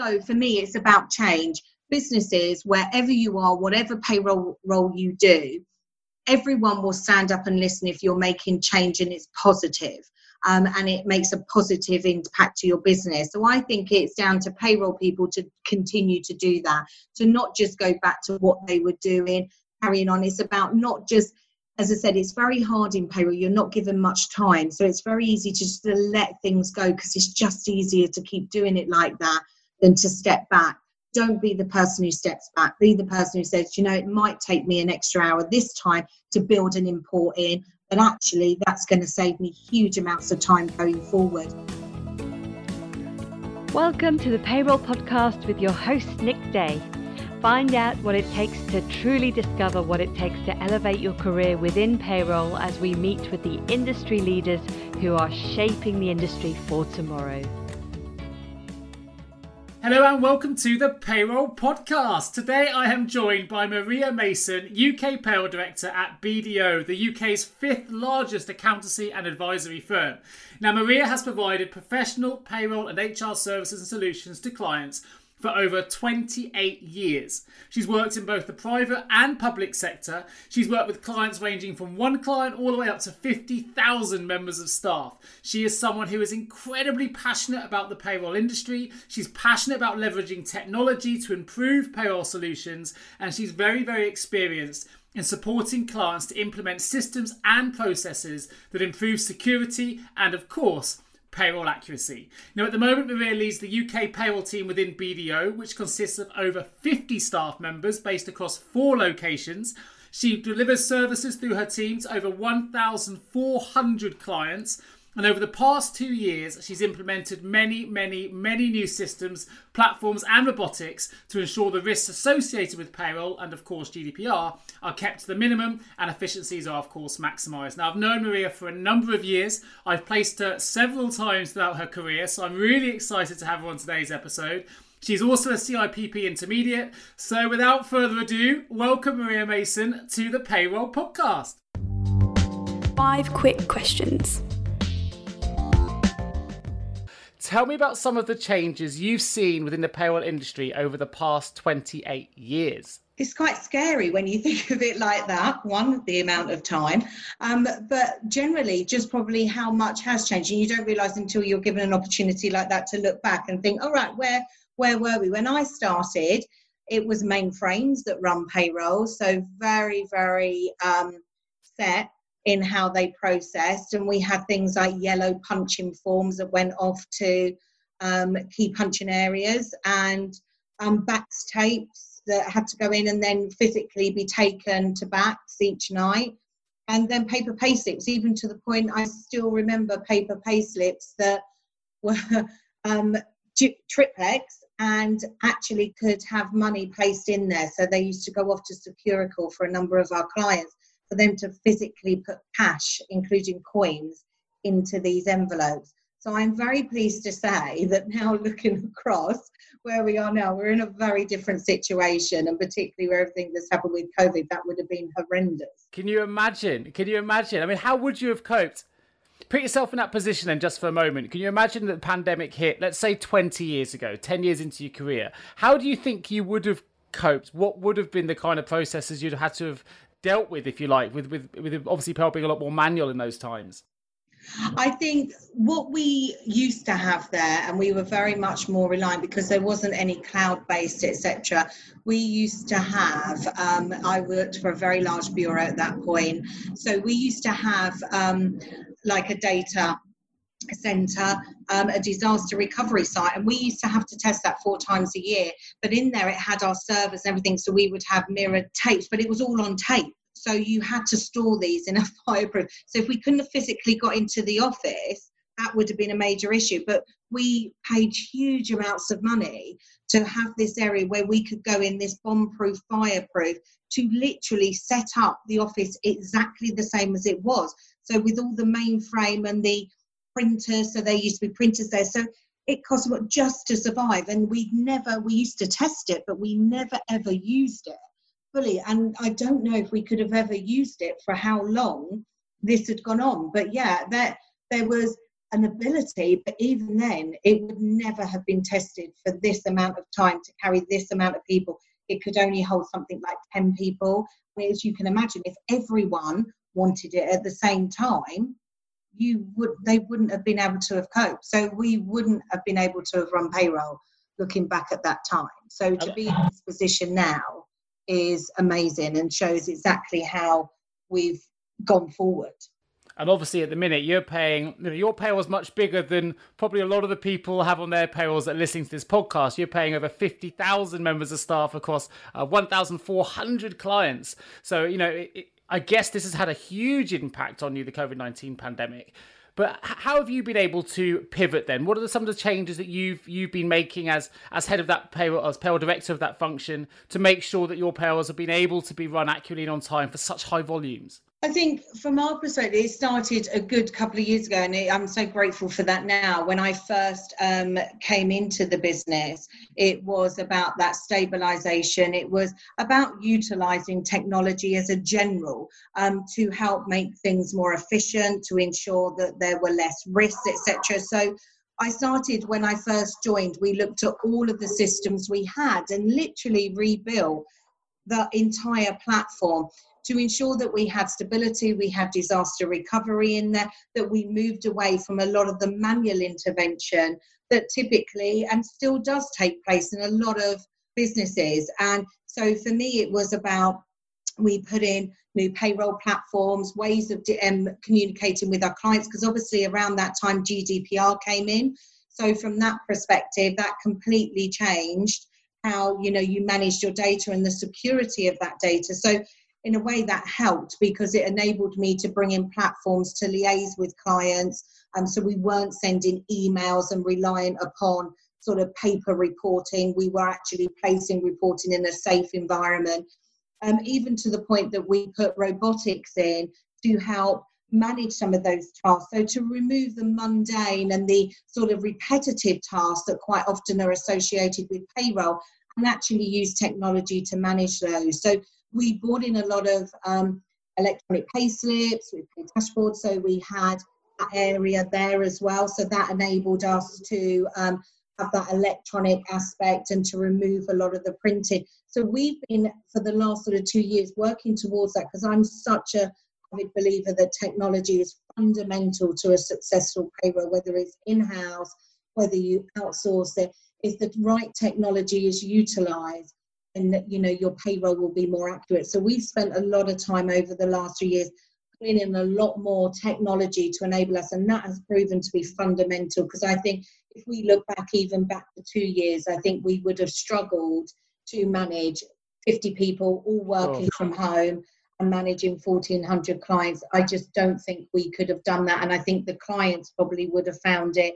So for me, it's about change. Businesses, wherever you are, whatever payroll role you do, everyone will stand up and listen if you're making change and it's positive. Um, and it makes a positive impact to your business. So I think it's down to payroll people to continue to do that, to not just go back to what they were doing, carrying on. It's about not just, as I said, it's very hard in payroll. You're not given much time. So it's very easy to just let things go because it's just easier to keep doing it like that than to step back. Don't be the person who steps back. Be the person who says you know it might take me an extra hour this time to build an import in but actually that's going to save me huge amounts of time going forward. Welcome to the payroll podcast with your host nick day. Find out what it takes to truly discover what it takes to elevate your career within payroll as we meet with the industry leaders who are shaping the industry for tomorrow Hello and welcome to the Payroll Podcast. Today I am joined by Maria Mason, UK Payroll Director at BDO, the UK's fifth largest accountancy and advisory firm. Now, Maria has provided professional payroll and HR services and solutions to clients for over 28 years. She's worked in both the private and public sector. She's worked with clients ranging from one client all the way up to 50,000 members of staff. She is someone who is incredibly passionate about the payroll industry. She's passionate about leveraging technology to improve payroll solutions, and she's very, very experienced in supporting clients to implement systems and processes that improve security and, of course, payroll accuracy. Now, at the moment, Maria leads the UK payroll team within BDO, which consists of over 50 staff members based across four locations. She delivers services through her team to over 1,400 clients and over the past two years, she's implemented many, many, many new systems, platforms, and robotics to ensure the risks associated with payroll and, of course, GDPR are kept to the minimum and efficiencies are, of course, maximised. Now, I've known Maria for a number of years. I've placed her several times throughout her career, so I'm really excited to have her on today's episode. She's also a CIPP intermediate. So, without further ado, welcome Maria Mason to the Payroll Podcast. Five quick questions. Tell me about some of the changes you've seen within the payroll industry over the past 28 years. It's quite scary when you think of it like that. One, the amount of time, um, but generally, just probably how much has changed, and you don't realise until you're given an opportunity like that to look back and think, "All right, where where were we when I started?" It was mainframes that run payroll, so very very um, set in how they processed. And we had things like yellow punching forms that went off to um, key punching areas and um, BACS tapes that had to go in and then physically be taken to BACS each night. And then paper pay slips, even to the point I still remember paper pay slips that were um, triplex and actually could have money placed in there. So they used to go off to Securicor for a number of our clients for them to physically put cash, including coins, into these envelopes. So I'm very pleased to say that now looking across where we are now, we're in a very different situation, and particularly where everything that's happened with COVID, that would have been horrendous. Can you imagine? Can you imagine? I mean, how would you have coped? Put yourself in that position then just for a moment. Can you imagine that the pandemic hit, let's say 20 years ago, 10 years into your career? How do you think you would have coped? What would have been the kind of processes you'd have had to have dealt with, if you like, with with with obviously payroll being a lot more manual in those times? I think what we used to have there, and we were very much more reliant because there wasn't any cloud based, etc. We used to have, um, I worked for a very large bureau at that point, so we used to have um, like a data center, um, a disaster recovery site, and we used to have to test that four times a year. But in there, it had our servers and everything, so we would have mirrored tapes, but it was all on tape. So you had to store these in a fireproof. So if we couldn't have physically got into the office, that would have been a major issue. But we paid huge amounts of money to have this area where we could go in this bomb-proof, fireproof, to literally set up the office exactly the same as it was. So with all the mainframe and the printers, so there used to be printers there. So it cost what just to survive. And we'd never, we used to test it, but we never ever used it fully. And I don't know if we could have ever used it for how long this had gone on. But yeah, that there was an ability, but even then, it would never have been tested for this amount of time to carry this amount of people. It could only hold something like 10 people. As you can imagine, if everyone wanted it at the same time, you would they wouldn't have been able to have coped. So we wouldn't have been able to have run payroll looking back at that time. So to be in this position now is amazing and shows exactly how we've gone forward. And obviously, at the minute, you're paying, you know, your payroll is much bigger than probably a lot of the people have on their payrolls that are listening to this podcast. You're paying over 50,000 members of staff across uh, 1,400 clients. So, you know, I guess this has had a huge impact on you, the COVID 19 pandemic. But how have you been able to pivot then? What are some of the changes that you've you've been making as as head of that payroll, as payroll director of that function, to make sure that your payrolls have been able to be run accurately and on time for such high volumes? I think from our perspective, it started a good couple of years ago, and I'm so grateful for that now. When I first um, came into the business, it was about that stabilization. It was about utilizing technology as a general um, to help make things more efficient, to ensure that there were less risks, etc. So I started when I first joined, we looked at all of the systems we had and literally rebuilt the entire platform to ensure that we had stability, we had disaster recovery in there, that we moved away from a lot of the manual intervention that typically and still does take place in a lot of businesses. And so for me, it was about we put in new payroll platforms, ways of um, communicating with our clients, because obviously around that time GDPR came in. So from that perspective, that completely changed how you know you managed your data and the security of that data. So in a way that helped because it enabled me to bring in platforms to liaise with clients. Um, so we weren't sending emails and reliant upon sort of paper reporting. We were actually placing reporting in a safe environment um, even to the point that we put robotics in to help manage some of those tasks. So to remove the mundane and the sort of repetitive tasks that quite often are associated with payroll and actually use technology to manage those. So we brought in a lot of um, electronic pay slips, we pay dashboards, so we had that area there as well. So that enabled us to um, have that electronic aspect and to remove a lot of the printing. So we've been for the last sort of two years working towards that because I'm such a avid believer that technology is fundamental to a successful payroll, whether it's in-house, whether you outsource it, if the right technology is utilized and you know your payroll will be more accurate. So we've spent a lot of time over the last three years putting in a lot more technology to enable us, and that has proven to be fundamental. Because I think if we look back even back to two years, I think we would have struggled to manage 50 people all working oh. from home and managing 1400 clients. I just don't think we could have done that, and I think the clients probably would have found it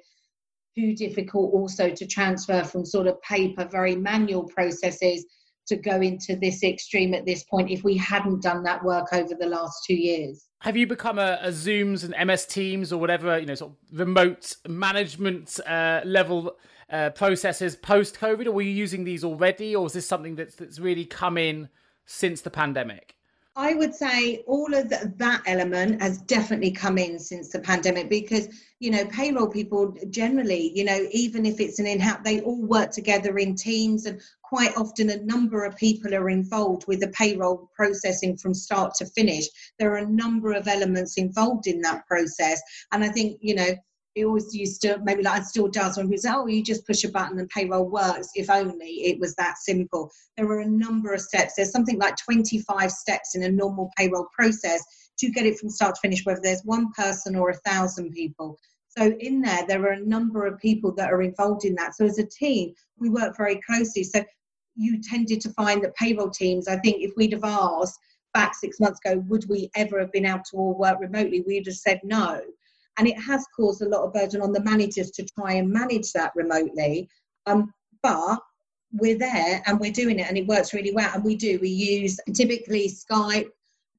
too difficult also to transfer from sort of paper, very manual processes to go into this extreme at this point if we hadn't done that work over the last two years. Have you become a, a Zooms and MS Teams or whatever you know, sort of remote management uh, level uh, processes post COVID, or were you using these already, or is this something that's that's really come in since the pandemic? I would say all of that element has definitely come in since the pandemic because, you know, payroll people generally, you know, even if it's an in house, they all work together in teams and quite often a number of people are involved with the payroll processing from start to finish. There are a number of elements involved in that process. And I think, you know, it always used to maybe like it still does when people say, "Oh, you just push a button and payroll works." If only it was that simple. There are a number of steps. There's something like 25 steps in a normal payroll process to get it from start to finish, whether there's one person or a thousand people. So in there, there are a number of people that are involved in that. So as a team, we work very closely. So you tended to find that payroll teams. I think if we'd have asked back six months ago, would we ever have been able to all work remotely? We'd have said no and it has caused a lot of burden on the managers to try and manage that remotely. Um, but we're there and we're doing it and it works really well. And we do. We use typically Skype,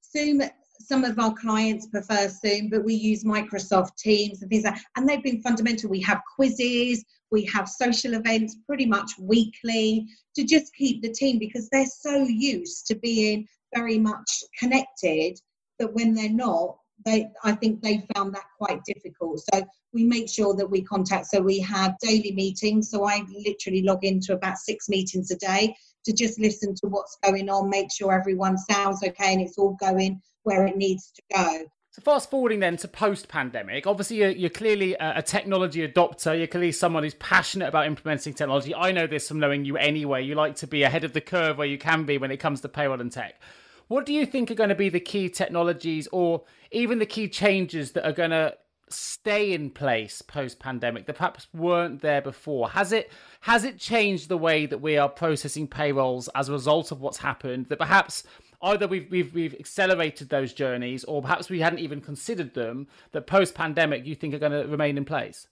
Zoom. Some of our clients prefer Zoom, but we use Microsoft Teams and things like that. And they've been fundamental. We have quizzes, we have social events pretty much weekly to just keep the team because they're so used to being very much connected that when they're not, they I think they found that quite difficult. So we make sure that we contact. So we have daily meetings. So I literally log into about six meetings a day to just listen to what's going on, make sure everyone sounds okay and it's all going where it needs to go. So fast forwarding then to post-pandemic, obviously you're, you're clearly a, a, technology adopter. You're clearly someone who's passionate about implementing technology. I know this from knowing you anyway. You like to be ahead of the curve where you can be when it comes to payroll and tech. What do you think are going to be the key technologies or even the key changes that are going to stay in place post pandemic that perhaps weren't there before? Has it has it changed the way that we are processing payrolls as a result of what's happened that perhaps either we've, we've we've accelerated those journeys or perhaps we hadn't even considered them that post pandemic you think are going to remain in place?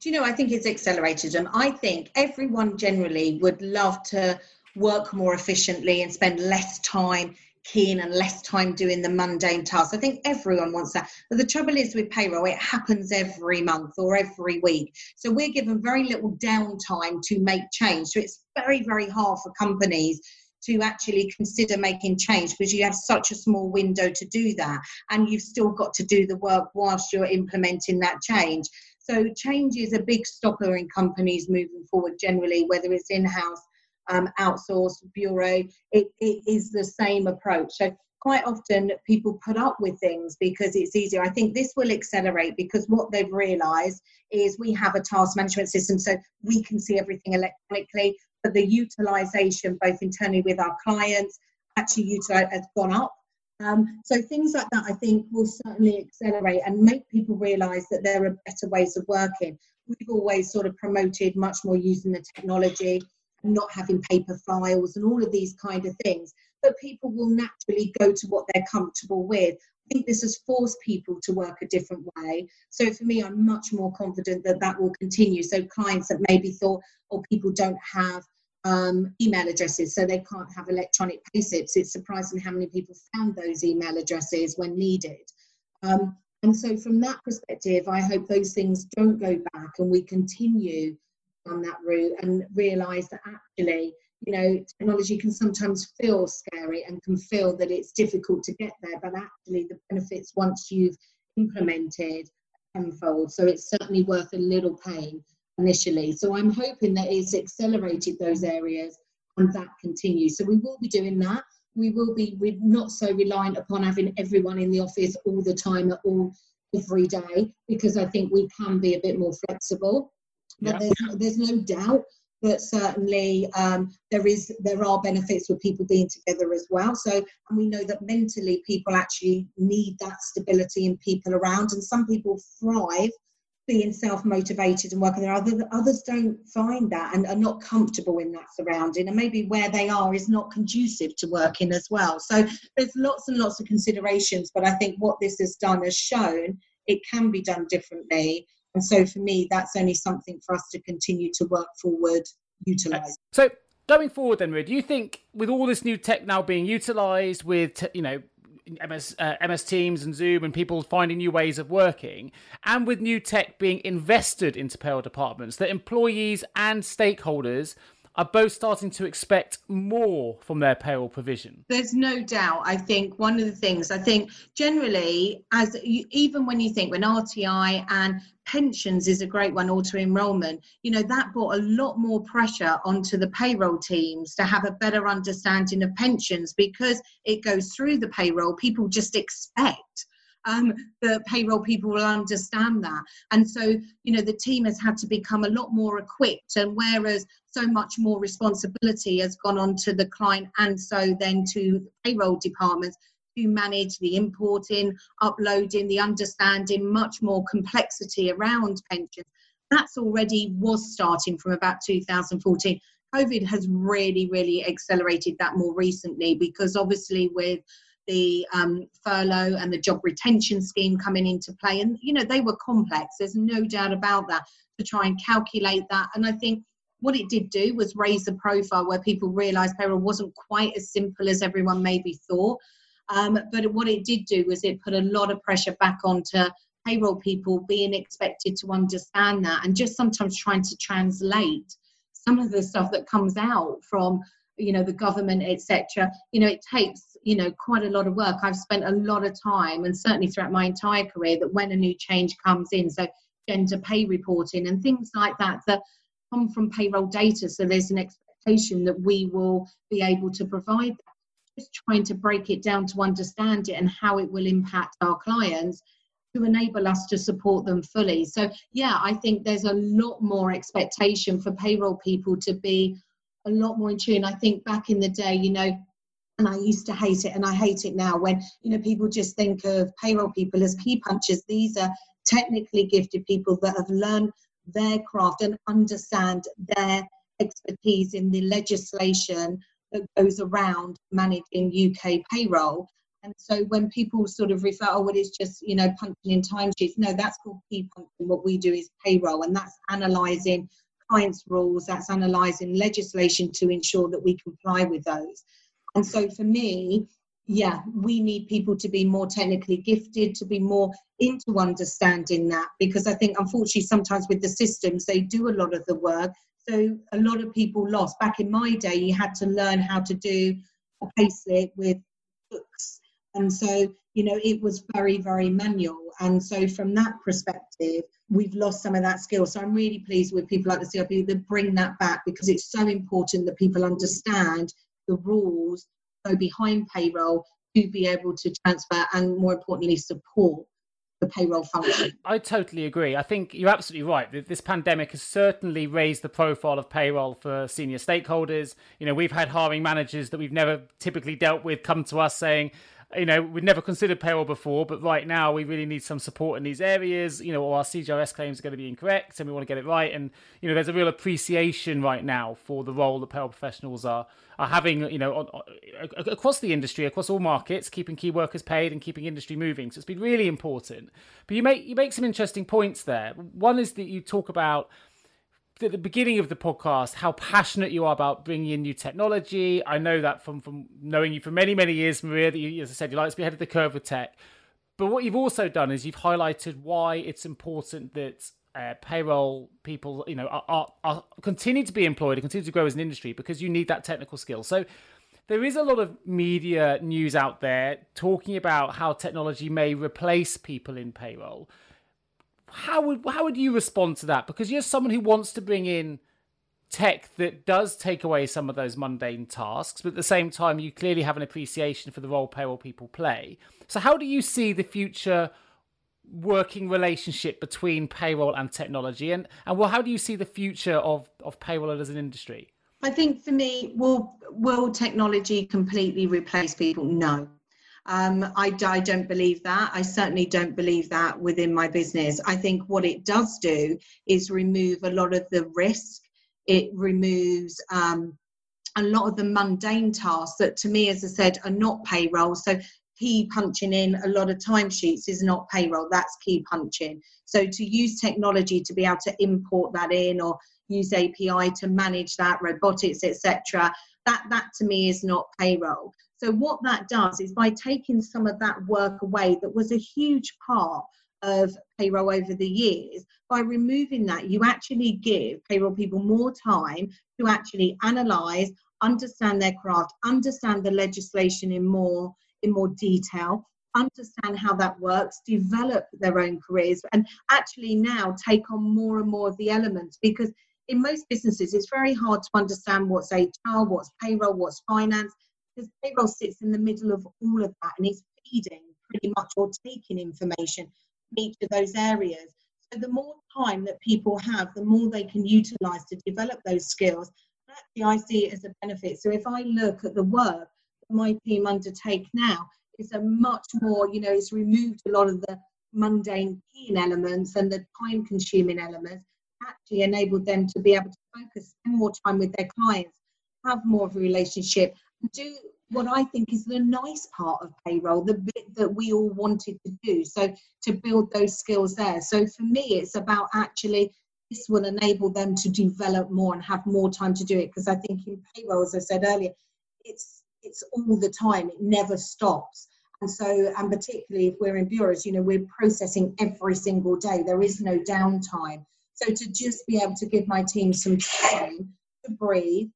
Do you know i think it's accelerated them i think everyone generally would love to work more efficiently and spend less time keen and less time doing the mundane tasks. I think everyone wants that. But the trouble is with payroll, it happens every month or every week. So we're given very little downtime to make change. So it's very, very hard for companies to actually consider making change because you have such a small window to do that and you've still got to do the work whilst you're implementing that change. So change is a big stopper in companies moving forward generally, whether it's in-house um, outsourced bureau, it, it is the same approach. So quite often people put up with things because it's easier. I think this will accelerate because what they've realized is we have a task management system so we can see everything electronically, but the utilization both internally with our clients actually utilize, has gone up. Um, so things like that I think will certainly accelerate and make people realize that there are better ways of working. We've always sort of promoted much more using the technology not having paper files and all of these kind of things. But people will naturally go to what they're comfortable with. I think this has forced people to work a different way. So for me, I'm much more confident that that will continue. So clients that maybe thought, or oh, people don't have um, email addresses, so they can't have electronic pay slips. It's surprising how many people found those email addresses when needed. Um, and so, from that perspective, I hope those things don't go back and we continue on that route and realize that actually you know technology can sometimes feel scary and can feel that it's difficult to get there but actually the benefits once you've implemented tenfold. So it's certainly worth a little pain initially. So i'm hoping that it's accelerated those areas and that continues. So we will be doing that. We will be not so reliant upon having everyone in the office all the time at all every day because i think we can be a bit more flexible yeah. there's, there's no doubt that certainly um, there is there are benefits with people being together as well. So and we know that mentally people actually need that stability and people around, and some people thrive being self-motivated and working there. Other, others don't find that and are not comfortable in that surrounding, and maybe where they are is not conducive to working as well. So there's lots and lots of considerations, but I think what this has done has shown it can be done differently and so for me, that's only something for us to continue to work forward, utilize. So going forward then, Maria, do you think with all this new tech now being utilized with, you know, MS, uh, MS Teams and Zoom and people finding new ways of working, and with new tech being invested into payroll departments, that employees and stakeholders are both starting to expect more from their payroll provision. There's no doubt. I think one of the things, I think generally, as you, even when you think when RTI and pensions is a great one, auto enrolment, you know, that brought a lot more pressure onto the payroll teams to have a better understanding of pensions because it goes through the payroll. People just expect um, the payroll people will understand that. And so, you know, the team has had to become a lot more equipped. And whereas so much more responsibility has gone on to the client and so then to the payroll departments to manage the importing, uploading, the understanding, much more complexity around pensions. That's already was starting from about 2014. COVID has really, really accelerated that more recently because obviously with the um, furlough and the job retention scheme coming into play. And, you know, they were complex, there's no doubt about that, to try and calculate that. And I think what it did do was raise the profile where people realised payroll wasn't quite as simple as everyone maybe thought. Um, but what it did do was it put a lot of pressure back onto payroll people being expected to understand that and just sometimes trying to translate some of the stuff that comes out from you know the government etc you know it takes you know quite a lot of work. I've spent a lot of time and certainly throughout my entire career that when a new change comes in so gender pay reporting and things like that that come from payroll data. So there's an expectation that we will be able to provide that. Just trying to break it down to understand it and how it will impact our clients to enable us to support them fully so yeah i think there's a lot more expectation for payroll people to be a lot more in tune. I think back in the day, you know, and I used to hate it, and I hate it now when you know people just think of payroll people as key punchers. These are technically gifted people that have learned their craft and understand their expertise in the legislation that goes around managing UK payroll. And so when people sort of refer, oh, well, it's just, you know, punching in timesheets. No, that's called key punching. What we do is payroll, and that's analysing clients' rules, that's analysing legislation to ensure that we comply with those. And so for me, yeah, we need people to be more technically gifted, to be more into understanding that, because I think unfortunately sometimes with the systems, they do a lot of the work. So a lot of people lost. Back in my day, you had to learn how to do a payslip with books. And so, you know, it was very, very manual. And so from that perspective, we've lost some of that skill. So I'm really pleased with people like the CRP that bring that back because it's so important that people understand the rules go behind payroll to be able to transfer and more importantly support the payroll function. I totally agree. I think you're absolutely right. This pandemic has certainly raised the profile of payroll for senior stakeholders. You know, we've had hiring managers that we've never typically dealt with come to us saying, you know, we'd never considered payroll before, but right now we really need some support in these areas. You know, or our CJRS claims are going to be incorrect and we want to get it right. And, you know, there's a real appreciation right now for the role that payroll professionals are, are having, you know, on, on, across the industry, across all markets, keeping key workers paid and keeping industry moving. So it's been really important. But you make, you make some interesting points there. One is that you talk about, at the beginning of the podcast how passionate you are about bringing in new technology. I know that from from knowing you for many many years, Maria. That you, as I said, you like to be ahead of the curve with tech. But what you've also done is you've highlighted why it's important that uh, payroll people, you know, are, are, are continue to be employed and continue to grow as an industry because you need that technical skill. So there is a lot of media news out there talking about how technology may replace people in payroll how would how would you respond to that? Because you're someone who wants to bring in tech that does take away some of those mundane tasks, but at the same time, you clearly have an appreciation for the role payroll people play. So, how do you see the future working relationship between payroll and technology, and and well, how do you see the future of of payroll as an industry? I think for me, will will technology completely replace people? No. Um, I, I don't believe that. I certainly don't believe that within my business. I think what it does do is remove a lot of the risk. It removes um, a lot of the mundane tasks that, to me, as I said, are not payroll. So key punching in a lot of timesheets is not payroll. That's key punching. So to use technology to be able to import that in or use API to manage that, robotics, etc. That that to me is not payroll. So, what that does is by taking some of that work away that was a huge part of payroll over the years, by removing that, you actually give payroll people more time to actually analyze, understand their craft, understand the legislation in more in more detail, understand how that works, develop their own careers, and actually now take on more and more of the elements. Because in most businesses it's very hard to understand what's HR, what's payroll, what's finance because payroll sits in the middle of all of that and is feeding pretty much or taking information from each of those areas. So the more time that people have, the more they can utilize to develop those skills. Actually, I see it as a benefit. So if I look at the work that my team undertake now, it's a much more, you know, it's removed a lot of the mundane keen elements and the time consuming elements, actually enabled them to be able to focus, spend more time with their clients, have more of a relationship, do what I think is the nice part of payroll, the bit that we all wanted to do. So to build those skills there. So for me, it's about actually this will enable them to develop more and have more time to do it. Because I think in payroll, as I said earlier, it's it's all the time. It never stops. And so, and particularly if we're in bureaus, you know, we're processing every single day. There is no downtime. So to just be able to give my team some time to breathe,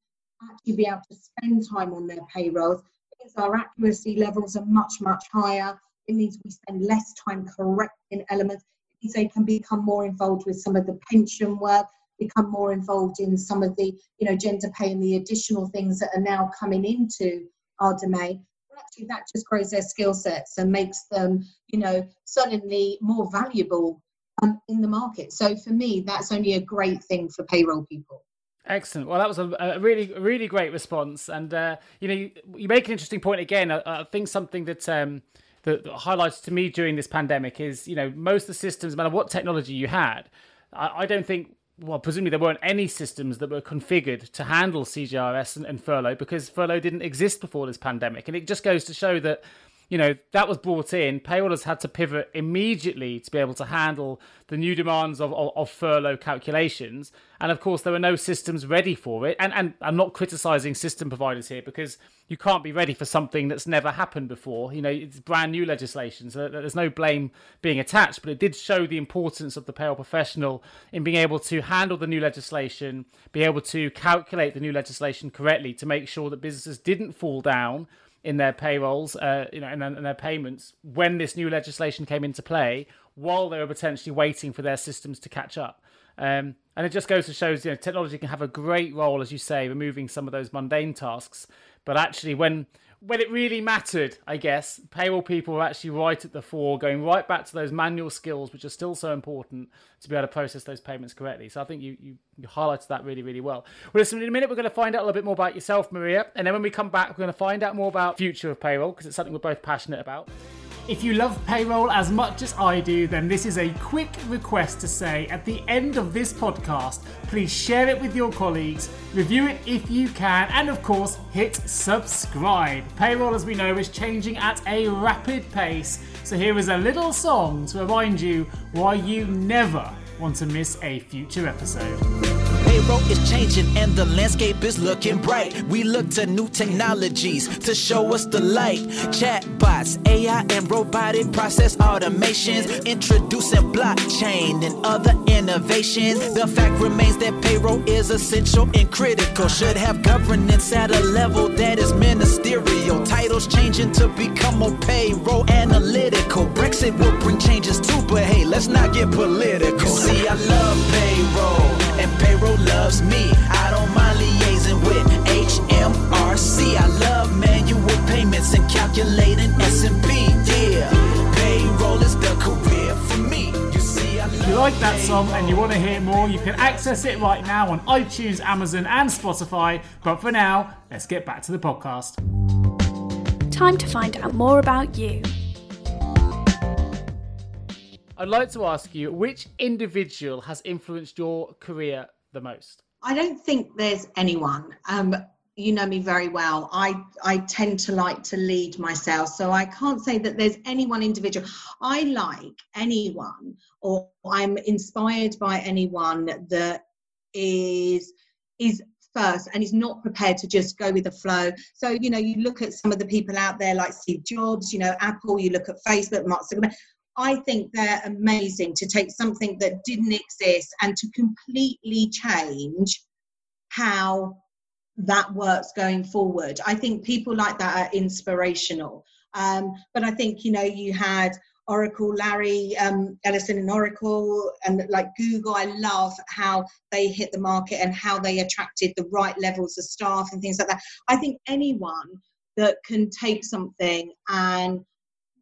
actually be able to spend time on their payrolls means our accuracy levels are much, much higher. It means we spend less time correcting elements. It means they can become more involved with some of the pension work, become more involved in some of the, you know, gender pay and the additional things that are now coming into our domain. Actually, that just grows their skill sets and makes them, you know, suddenly more valuable um, in the market. So for me, that's only a great thing for payroll people. Excellent. Well, that was a, a really, really great response, and uh, you know, you, you, make an interesting point again. I, I think something that, um, that, that highlights to me during this pandemic is, you know, most of the systems, no matter what technology you had, I, I don't think well, presumably there weren't any systems that were configured to handle CJRS and, and, furlough because furlough didn't exist before this pandemic. And it just goes to show that you know, that was brought in. Payrollers had to pivot immediately to be able to handle the new demands of, of, of, furlough calculations. And of course, there were no systems ready for it. And, and I'm not criticizing system providers here because you can't be ready for something that's never happened before. You know, it's brand new legislation, so there's no blame being attached. But it did show the importance of the payroll professional in being able to handle the new legislation, be able to calculate the new legislation correctly to make sure that businesses didn't fall down in their payrolls, uh, you know, and, and their payments when this new legislation came into play, while they were potentially waiting for their systems to catch up. Um, and it just goes to show, you know, technology can have a great role, as you say, removing some of those mundane tasks. But actually, when when it really mattered, I guess, payroll people were actually right at the fore, going right back to those manual skills, which are still so important to be able to process those payments correctly. So I think you, you, you highlighted that really, really well. Well, listen, in a minute, we're going to find out a little bit more about yourself, Maria. And then when we come back, we're going to find out more about future of payroll, because it's something we're both passionate about. If you love payroll as much as I do, then this is a quick request to say at the end of this podcast, please share it with your colleagues, review it if you can, and of course, hit subscribe. Payroll, as we know, is changing at a rapid pace, so here is a little song to remind you why you never want to miss a future episode payroll is changing and the landscape is looking bright. We look to new technologies to show us the light. Chatbots, AI, and robotic process automations, introducing blockchain and other innovations. The fact remains that payroll is essential and critical. Should have governance at a level that is ministerial. Titles changing to become more payroll analytical. Brexit will bring changes too, but hey, let's not get political. See, I love payroll and payroll loves me. I don't mind liaising with HMRC. I love manual payments and calculating S&P. Yeah, payroll is the career for me. If you like that song and you want to hear more, you can access it right now on iTunes, Amazon, and Spotify. But for now, let's get back to the podcast. Time to find out more about you. I'd like to ask you which individual has influenced your career the most? I don't think there's anyone. Um, you know me very well. I I tend to like to lead myself, so I can't say that there's any one individual. I like anyone, or I'm inspired by anyone that is is first and is not prepared to just go with the flow. So, you know, you look at some of the people out there like Steve Jobs, you know, Apple, you look at Facebook, Mark Zuckerberg. I think they're amazing to take something that didn't exist and to completely change how that works going forward. I think people like that are inspirational. Um, but I think, you know, you had Oracle, Larry um, Ellison in Oracle, and like Google, I love how they hit the market and how they attracted the right levels of staff and things like that. I think anyone that can take something and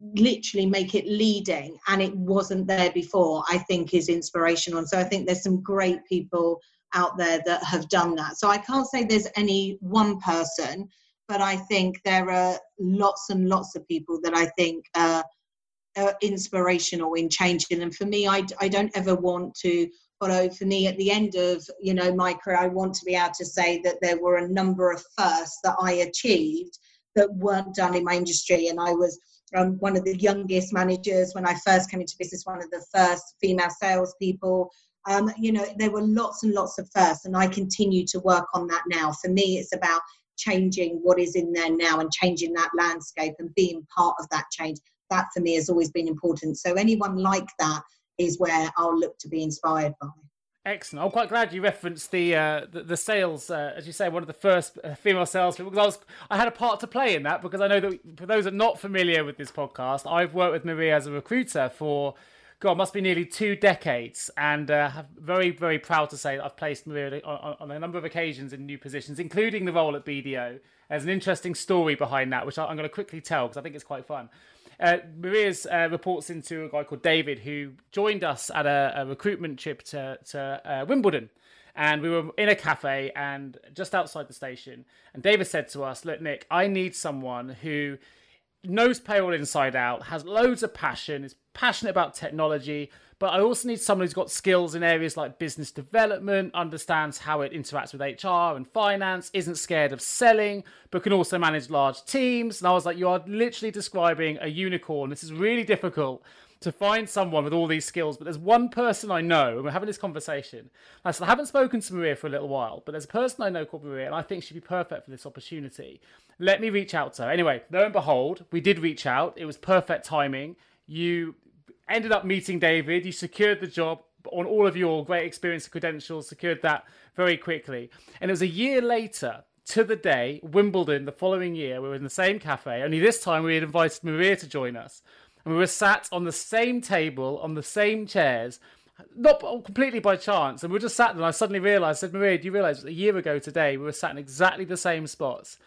literally make it leading and it wasn't there before i think is inspirational. And so i think there's some great people out there that have done that. So i can't say there's any one person but i think there are lots and lots of people that i think are, are inspirational in changing. And for me I, I don't ever want to follow for me at the end of you know my career i want to be able to say that there were a number of firsts that i achieved that weren't done in my industry and i was um, one of the youngest managers when I first came into business, one of the first female salespeople. Um, you know, there were lots and lots of firsts, and I continue to work on that now. For me, it's about changing what is in there now and changing that landscape and being part of that change. That for me has always been important. So, anyone like that is where I'll look to be inspired by. Excellent. I'm quite glad you referenced the uh, the, the, sales, uh, as you say, one of the first uh, female salespeople. Because I was, I had a part to play in that because I know that for those that are not familiar with this podcast, I've worked with Maria as a recruiter for, God, must be nearly two decades, and uh, very, very proud to say that I've placed Maria on, on, a number of occasions in new positions, including the role at BDO. There's an interesting story behind that, which I'm going to quickly tell because I think it's quite fun. Uh, Maria's uh, reports into a guy called David who joined us at a, a recruitment trip to, to uh, Wimbledon. And we were in a cafe and just outside the station. And David said to us, Look, Nick, I need someone who knows payroll inside out, has loads of passion, is passionate about technology, but I also need someone who's got skills in areas like business development, understands how it interacts with HR and finance, isn't scared of selling, but can also manage large teams. And I was like, you are literally describing a unicorn. This is really difficult to find someone with all these skills. But there's one person I know, and we're having this conversation. I said, I haven't spoken to Maria for a little while, but there's a person I know called Maria, and I think she'd be perfect for this opportunity. Let me reach out to her. Anyway, lo and behold, we did reach out. It was perfect timing. You ended up meeting David. You secured the job on all of your great experience and credentials, secured that very quickly. And it was a year later to the day, Wimbledon, the following year, we were in the same cafe, only this time we had invited Maria to join us. And we were sat on the same table, on the same chairs, not completely by chance. And we were just sat there, and I suddenly realised, I said, Maria, do you realise a year ago today, we were sat in exactly the same spots?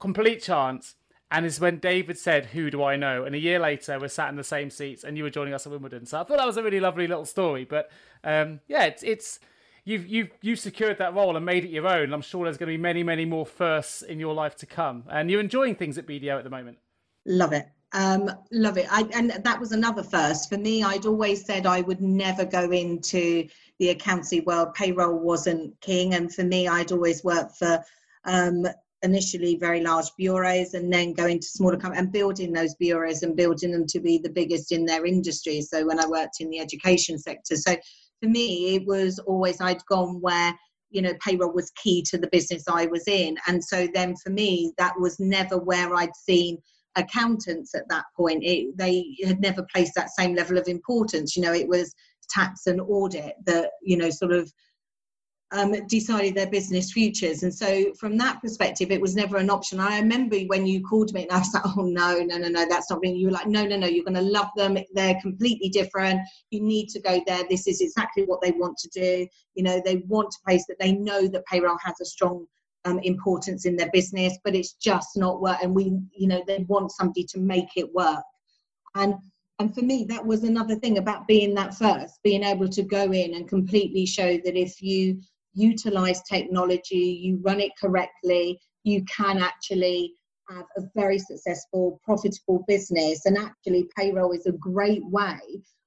Complete chance. And it's when David said, Who do I know? And a year later, we're sat in the same seats and you were joining us at Wimbledon. So I thought that was a really lovely little story. But um, yeah, it's, it's you've, you've, you've secured that role and made it your own. I'm sure there's going to be many, many more firsts in your life to come. And you're enjoying things at BDO at the moment. Love it. Um, love it. I, and that was another first for me. I'd always said I would never go into the accountancy world. Payroll wasn't king. And for me, I'd always worked for um, initially very large bureaus and then going to smaller companies and building those bureaus and building them to be the biggest in their industry. So when I worked in the education sector, so for me it was always I'd gone where you know payroll was key to the business I was in, and so then for me that was never where I'd seen accountants at that point. It, they had never placed that same level of importance. You know, it was tax and audit that you know sort of um, decided their business futures. And so, from that perspective, it was never an option. I remember when you called me, and I was like, "Oh no, no, no, no, that's not being." You were like, "No, no, no, you're going to love them. They're completely different. You need to go there. This is exactly what they want to do. You know, they want to place that. They know that payroll has a strong um, importance in their business, but it's just not work. And we, you know, they want somebody to make it work. And and for me, that was another thing about being that first, being able to go in and completely show that if you utilize technology, you run it correctly, you can actually have a very successful, profitable business. And actually, payroll is a great way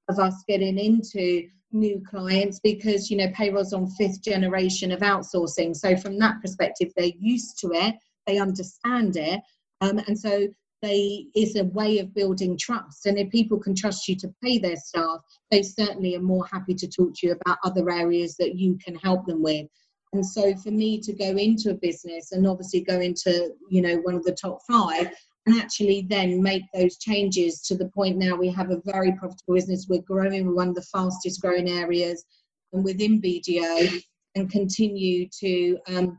of us getting into new clients because you know payroll's on fifth generation of outsourcing so from that perspective they're used to it they understand it um, and so they is a way of building trust. And if people can trust you to pay their staff they certainly are more happy to talk to you about other areas that you can help them with. And so for me to go into a business and obviously go into you know one of the top five and actually then make those changes to the point now we have a very profitable business we're growing we're one of the fastest growing areas and within bdo and continue to um,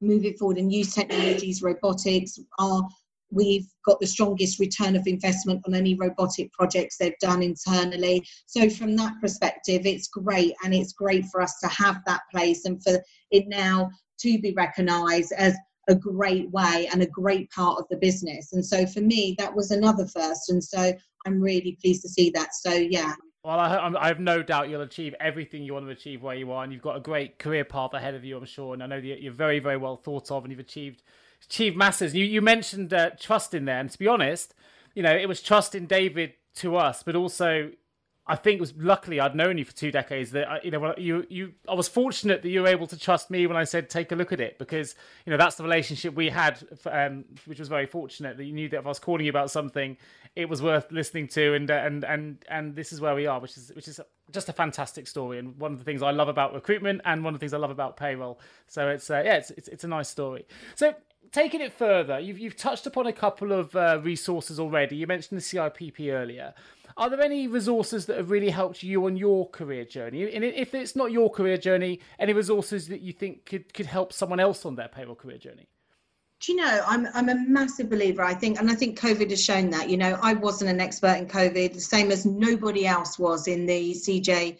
move it forward and use technologies robotics our We've got the strongest return of investment on any robotic projects they've done internally. So, from that perspective, it's great, and it's great for us to have that place and for it now to be recognised as a great way and a great part of the business. And so, for me, that was another first. And so, I'm really pleased to see that. So, yeah. Well, I, I, have no doubt you'll achieve everything you want to achieve where you are, and you've got a great career path ahead of you, I'm sure. And I know that you're very, very well thought of, and you've achieved achieve masses. You you mentioned uh, trust in there, and to be honest, you know it was trust in David to us, but also I think it was luckily I'd known you for two decades that I, you know you you I was fortunate that you were able to trust me when I said take a look at it because you know that's the relationship we had, um, which was very fortunate that you knew that if I was calling you about something, it was worth listening to, and uh, and and and this is where we are, which is which is just a fantastic story and one of the things I love about recruitment and one of the things I love about payroll. So it's uh, yeah, it's, it's it's a nice story. So taking it further, you've you've touched upon a couple of uh, resources already. You mentioned the CIPP earlier. Are there any resources that have really helped you on your career journey? And if it's not your career journey, any resources that you think could could help someone else on their payroll career journey? Do you know, I'm I'm a massive believer. I think, and I think COVID has shown that. You know, I wasn't an expert in COVID, the same as nobody else was in the CJ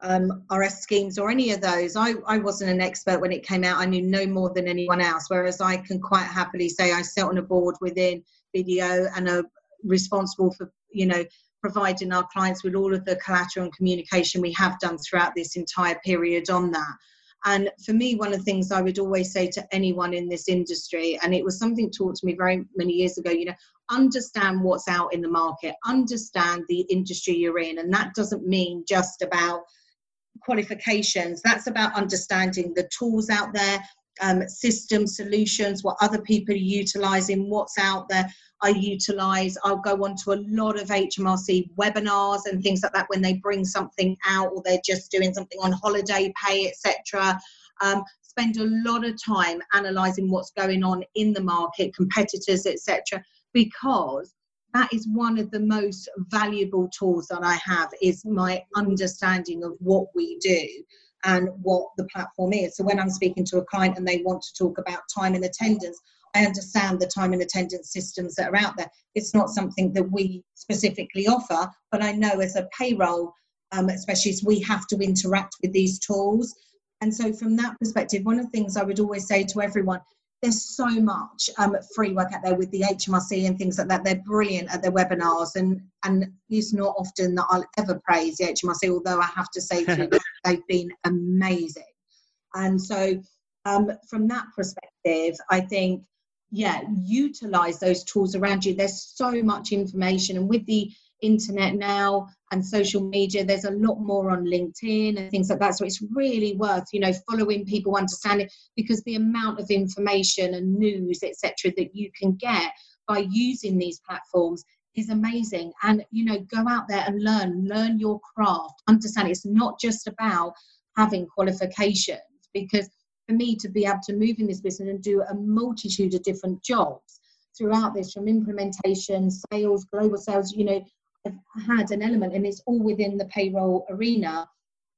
um, RS schemes or any of those. I, I wasn't an expert when it came out. I knew no more than anyone else. Whereas I can quite happily say I sit on a board within BDO and are responsible for, you know, providing our clients with all of the collateral and communication we have done throughout this entire period on that. And for me, one of the things I would always say to anyone in this industry, and it was something taught to me very many years ago, you know, understand what's out in the market, understand the industry you're in. And that doesn't mean just about qualifications, that's about understanding the tools out there, um, system solutions, what other people are utilizing, what's out there. I utilize, I'll go on to a lot of HMRC webinars and things like that when they bring something out or they're just doing something on holiday pay, etc. Um, spend a lot of time analyzing what's going on in the market, competitors, etc. Because that is one of the most valuable tools that I have is my understanding of what we do and what the platform is. So when I'm speaking to a client and they want to talk about time and attendance, I understand the time and attendance systems that are out there. It's not something that we specifically offer, but I know as a payroll um, specialist, we have to interact with these tools. And so, from that perspective, one of the things I would always say to everyone there's so much um, free work out there with the HMRC and things like that. They're brilliant at their webinars, and and it's not often that I'll ever praise the HMRC, although I have to say they've been amazing. And so, um, from that perspective, I think yeah, utilize those tools around you. There's so much information, and with the internet now and social media there's a lot more on linkedin and things like that. So it's really worth you know following people understanding because the amount of information and news etc that you can get by using these platforms is amazing. And you know go out there and learn learn your craft understand it's not just about having qualifications because for me to be able to move in this business and do a multitude of different jobs throughout this from implementation sales global sales you know had an element, and it's all within the payroll arena.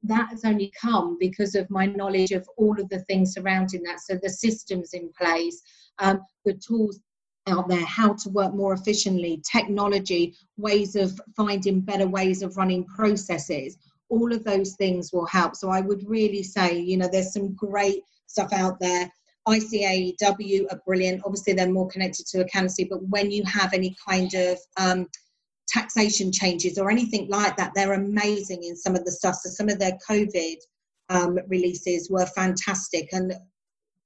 That has only come because of my knowledge of all of the things surrounding that. So the systems in place, um, the tools out there, how to work more efficiently, technology, ways of finding better ways of running processes. All of those things will help. So I would really say, you know, there's some great stuff out there. ICAEW are brilliant. Obviously, they're more connected to accountancy, but when you have any kind of um, taxation changes or anything like that. They're amazing in some of the stuff. So some of their COVID um, releases were fantastic and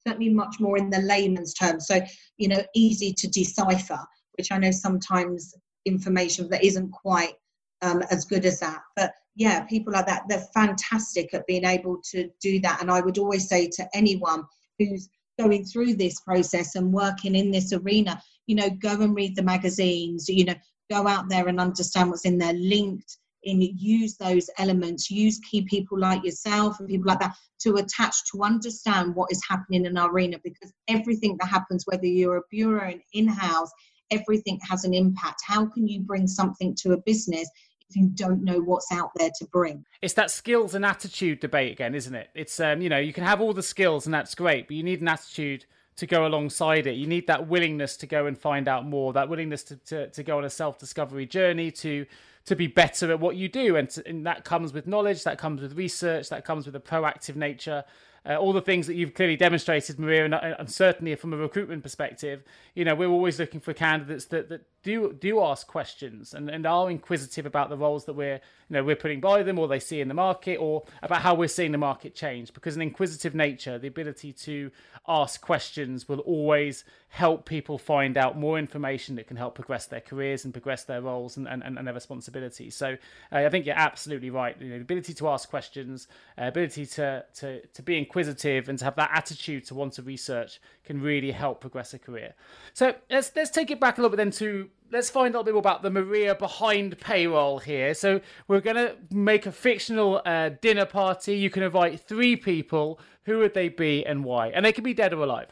certainly much more in the layman's terms. So, you know, easy to decipher, which I know sometimes information that isn't quite um, as good as that. But yeah, people like that, they're fantastic at being able to do that. And I would always say to anyone who's going through this process and working in this arena, you know, go and read the magazines, you know, go out there and understand what's in there, linked in, use those elements, use key people like yourself and people like that to attach to understand what is happening in our arena because everything that happens, whether you're a bureau and in house, everything has an impact. How can you bring something to a business if you don't know what's out there to bring. It's that skills and attitude debate again, isn't it? It's um, you know, you can have all the skills and that's great, but you need an attitude to go alongside it. You need that willingness to go and find out more, that willingness to, to, to go on a self discovery journey, to to be better at what you do. And, to, and that comes with knowledge, that comes with research, that comes with a proactive nature uh, all the things that you've clearly demonstrated, Maria, and, and, certainly from a recruitment perspective, you know, we're always looking for candidates that, that do do ask questions and, and are inquisitive about the roles that we're you know we're putting by them or they see in the market or about how we're seeing the market change. Because an inquisitive nature, the ability to ask questions, will always help people find out more information that can help progress their careers and progress their roles and, and, and their responsibilities. So uh, I think you're absolutely right. You know, the ability to ask questions, uh, ability to, to, to be inquisitive and to have that attitude to want to research can really help progress a career. So let's let's take it back a little bit then to let's find out a bit more about the Maria behind payroll here. So we're going to make a fictional uh, dinner party. You can invite three people. Who would they be and why? And they can be dead or alive.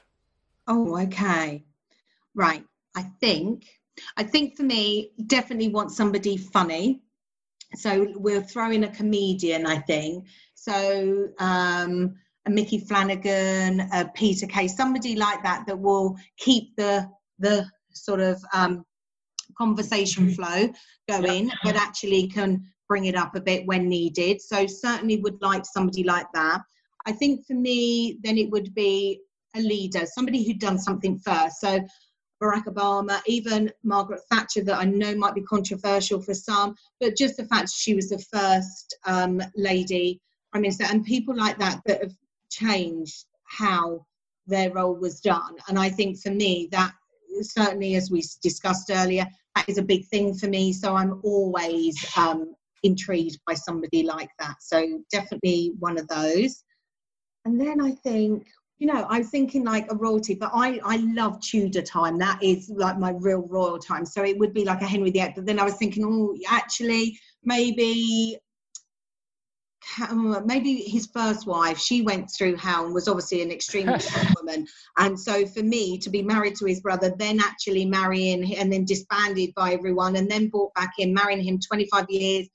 Oh, okay. Right. I think I think for me, definitely want somebody funny. So we'll throw in a comedian, I think. So um, a Micky Flanagan, a Peter Kay, somebody like that that will keep the the sort of um, conversation mm-hmm. flow going, yeah. but actually can bring it up a bit when needed. So certainly would like somebody like that. I think for me, then it would be a leader, somebody who'd done something first. So Barack Obama, even Margaret Thatcher, that I know might be controversial for some, but just the fact she was the first um, lady prime minister, and people like that that have changed how their role was done. And I think for me, that certainly, as we discussed earlier, that is a big thing for me. So I'm always um, intrigued by somebody like that. So definitely one of those. And then I think, you know, I'm thinking like a royalty, but I, I love Tudor time. That is like my real royal time. So it would be like a Henry VIII. But then I was thinking, oh, actually, maybe Mm, maybe his first wife she went through hell and was obviously an extremely strong woman and so for me to be married to his brother then actually marrying and then disbanded by everyone and then brought back in marrying him 25 years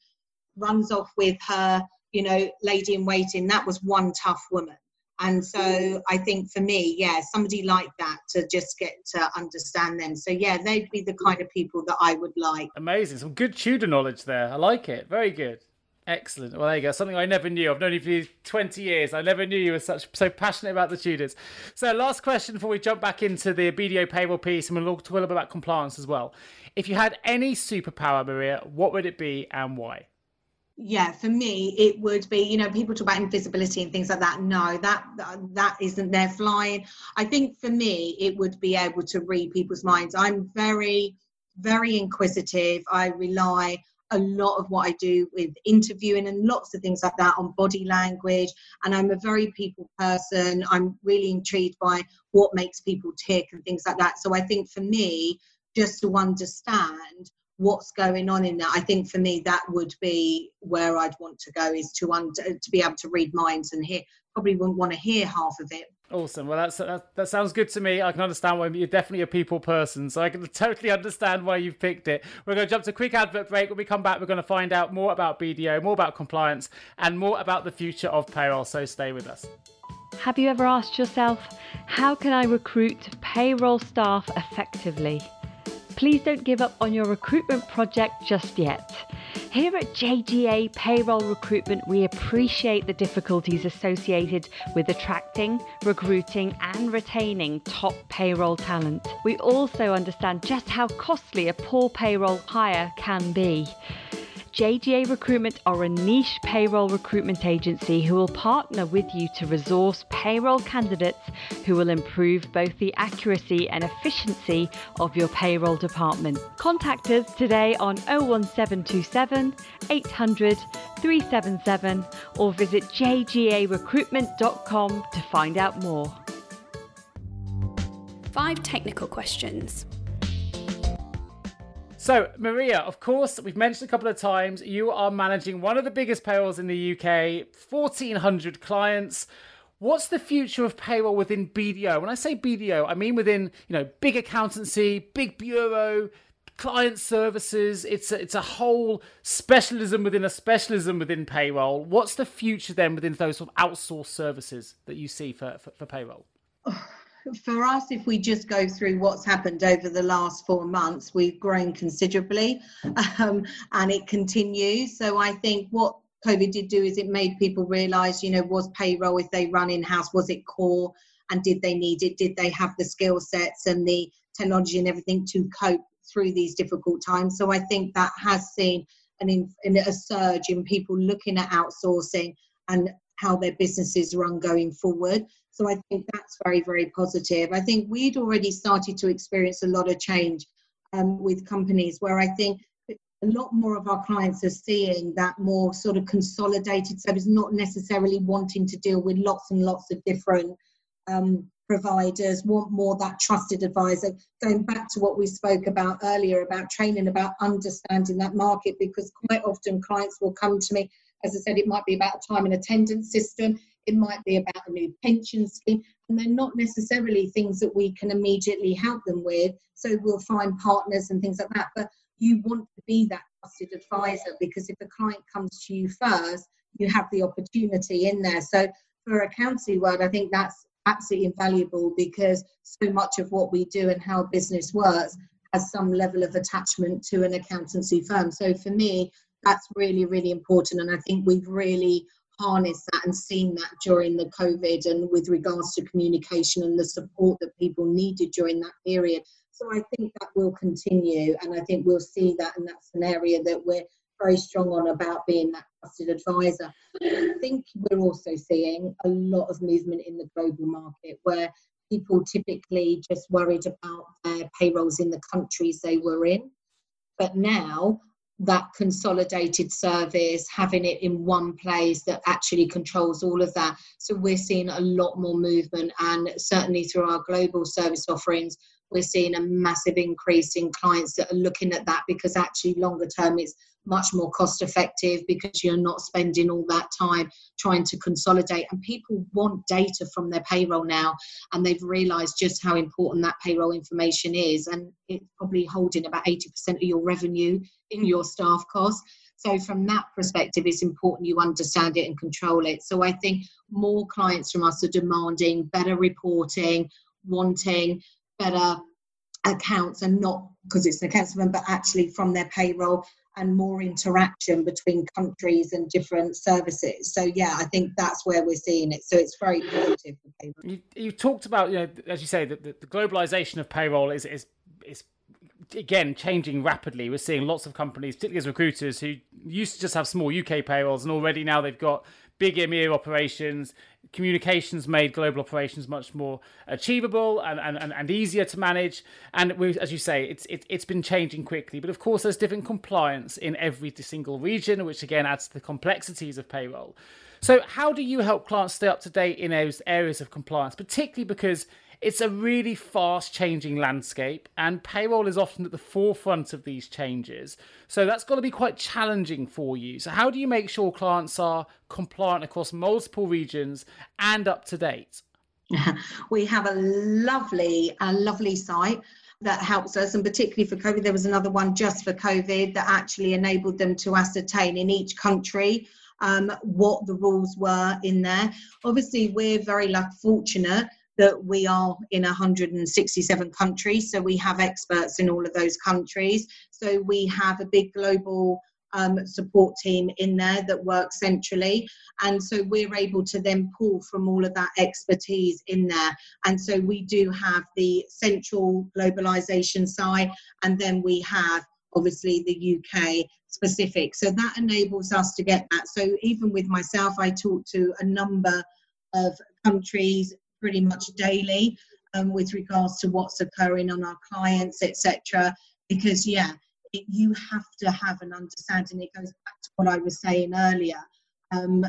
runs off with her you know lady in waiting that was one tough woman and so I think for me, yeah, somebody like that to just get to understand them. So yeah, they'd be the kind of people that I would like. Amazing. Some good Tudor knowledge there. I like it. Very good. Excellent. Well, there you go. Something I never knew. I've known you for 20 years. I never knew you were such so passionate about the Tudors. So, last question before we jump back into the BDO payroll piece, and we'll talk a little bit about compliance as well. If you had any superpower, Maria, what would it be and why? yeah for me it would be you know people talk about invisibility and things like that no that that isn't there flying i think for me it would be able to read people's minds i'm very very inquisitive i rely a lot of what i do with interviewing and lots of things like that on body language and i'm a very people person i'm really intrigued by what makes people tick and things like that so i think for me just to understand what's going on in there. I think for me that would be where I'd want to go is to under, to be able to read minds and hear. Probably wouldn't want to hear half of it. Awesome. Well, that's that, that sounds good to me. I can understand why you're definitely a people person, so I can totally understand why you've picked it. We're going to jump to a quick advert break. When we come back, we're going to find out more about BDO, more about compliance, and more about the future of payroll. So stay with us. Have you ever asked yourself, how can I recruit payroll staff effectively? Please don't give up on your recruitment project just yet. Here at JGA Payroll Recruitment, we appreciate the difficulties associated with attracting, recruiting, and retaining top payroll talent. We also understand just how costly a poor payroll hire can be. JGA Recruitment are a niche payroll recruitment agency who will partner with you to resource payroll candidates who will improve both the accuracy and efficiency of your payroll department. Contact us today on 01727 800 377 or visit jgarecruitment.com to find out more. Five technical questions. So, Maria, of course, we've mentioned a couple of times you are managing one of the biggest payrolls in the UK, 1,400 clients. What's the future of payroll within BDO? When I say BDO, I mean within you know big accountancy, big bureau, client services. It's a, it's a whole specialism within a specialism within payroll. What's the future then within those sort of outsourced services that you see for, for, for payroll? for us, if we just go through what's happened over the last four months, we've grown considerably um, and it continues. So I think what COVID did do is it made people realize, you know, was payroll, if they run in house, was it core? And did they need it? Did they have the skill sets and the technology and everything to cope through these difficult times? So I think that has seen an in, a surge in people looking at outsourcing and how their businesses run going forward. So I think that's very, very positive. I think we'd already started to experience a lot of change um, with companies where I think a lot more of our clients are seeing that more sort of consolidated service, not necessarily wanting to deal with lots and lots of different um, providers, want more that trusted advisor. Going back to what we spoke about earlier about training, about understanding that market, because quite often clients will come to me, as I said, it might be about a time and attendance system, it might be about a new pension scheme, and they're not necessarily things that we can immediately help them with. So we'll find partners and things like that. But you want to be that trusted advisor because if a client comes to you first, you have the opportunity in there. So for accountancy world, I think that's absolutely invaluable because so much of what we do and how business works has some level of attachment to an accountancy firm. So for me, that's really, really important. And I think we've really harnessed that and seen that during the COVID and with regards to communication and the support that people needed during that period. So I think that will continue, and I think we'll see that, and that's an area that we're very strong on about being that trusted advisor. I think we're also seeing a lot of movement in the global market where people typically just worried about their payrolls in the countries they were in. But now that consolidated service, having it in one place that actually controls all of that. So we're seeing a lot more movement, and certainly through our global service offerings, we're seeing a massive increase in clients that are looking at that because actually longer term it's much more cost effective because you're not spending all that time trying to consolidate. And people want data from their payroll now and they've realized just how important that payroll information is and it's probably holding about 80% of your revenue in your staff costs. So from that perspective it's important you understand it and control it. So i think more clients from us are demanding better reporting wanting better accounts and not because it's an accounts but actually from their payroll and more interaction between countries and different services. So yeah, I think that's where we're seeing it. So it's very positive for payroll. You, you talked about, you know, as you say, the, the, the globalization of payroll is is is again changing rapidly. We're seeing lots of companies, particularly as recruiters, who used to just have small UK payrolls, and already now they've got big EMEA operations. Communications made global operations much more achievable and, and, and easier to manage. And we, as you say, it's it, it's been changing quickly. But of course, there's different compliance in every single region, which again adds to the complexities of payroll. So, how do you help clients stay up to date in those areas of compliance, particularly because it's a really fast changing landscape, and payroll is often at the forefront of these changes. So that's got to be quite challenging for you. So, how do you make sure clients are compliant across multiple regions and up to date? we have a lovely, a lovely site that helps us, and particularly for COVID, there was another one just for COVID that actually enabled them to ascertain in each country um, what the rules were in there. Obviously, we're very luck fortunate that we are in 167 countries, so we have experts in all of those countries. So we have a big global um, support team in there that works centrally. And so we're able to then pull from all of that expertise in there. And so we do have the central globalization side, and then we have obviously the UK specific. So that enables us to get that. So even with myself, I talk to a number of countries pretty much daily um, with regards to what's occurring on our clients, etc. Because yeah, it, you have to have an understanding. It goes back to what I was saying earlier. Um,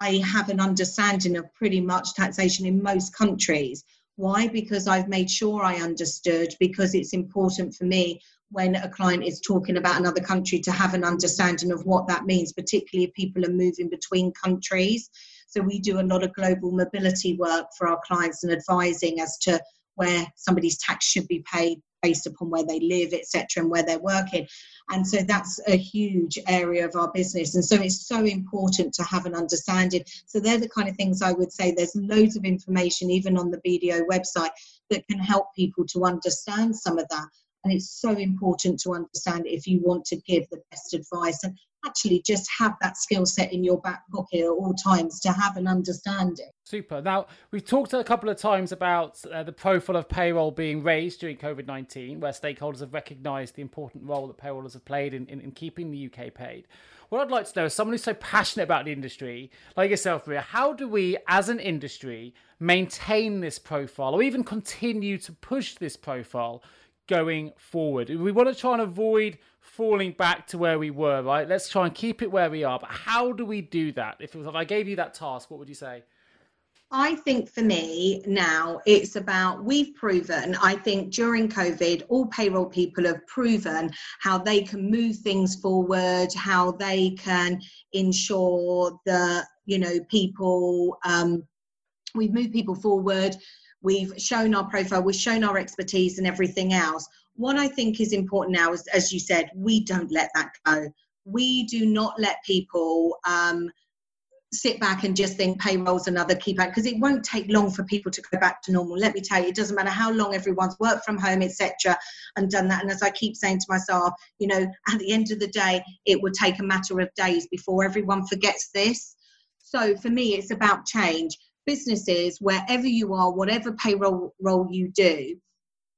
I have an understanding of pretty much taxation in most countries. Why? Because I've made sure I understood, because it's important for me when a client is talking about another country to have an understanding of what that means, particularly if people are moving between countries. So we do a lot of global mobility work for our clients and advising as to where somebody's tax should be paid based upon where they live, etc., and where they're working. And so that's a huge area of our business. And so it's so important to have an understanding. So they're the kind of things I would say there's loads of information, even on the BDO website, that can help people to understand some of that. And it's so important to understand if you want to give the best advice. And actually just have that skill set in your back pocket at all times to have an understanding. Super. Now, we've talked a couple of times about uh, the profile of payroll being raised during COVID 19, where stakeholders have recognised the important role that payrollers have played in, in, in, keeping the UK paid. What I'd like to know is someone who's so passionate about the industry, like yourself, Maria, how do we, as an industry, maintain this profile or even continue to push this profile going forward? We want to try and avoid falling back to where we were, right? Let's try and keep it where we are. But how do we do that? If, it was, if I gave you that task, what would you say? I think for me now, it's about we've proven, I think during COVID, all payroll people have proven how they can move things forward, how they can ensure that, you know, people, um, we've moved people forward, we've shown our profile, we've shown our expertise and everything else. What I think is important now is, as you said, we don't let that go. We do not let people, um, sit back and just think payroll's another key bank because it won't take long for people to go back to normal. Let me tell you, it doesn't matter how long everyone's worked from home, etc., and done that. And as I keep saying to myself, you know, at the end of the day, it will take a matter of days before everyone forgets this. So for me, it's about change. Businesses, wherever you are, whatever payroll role you do,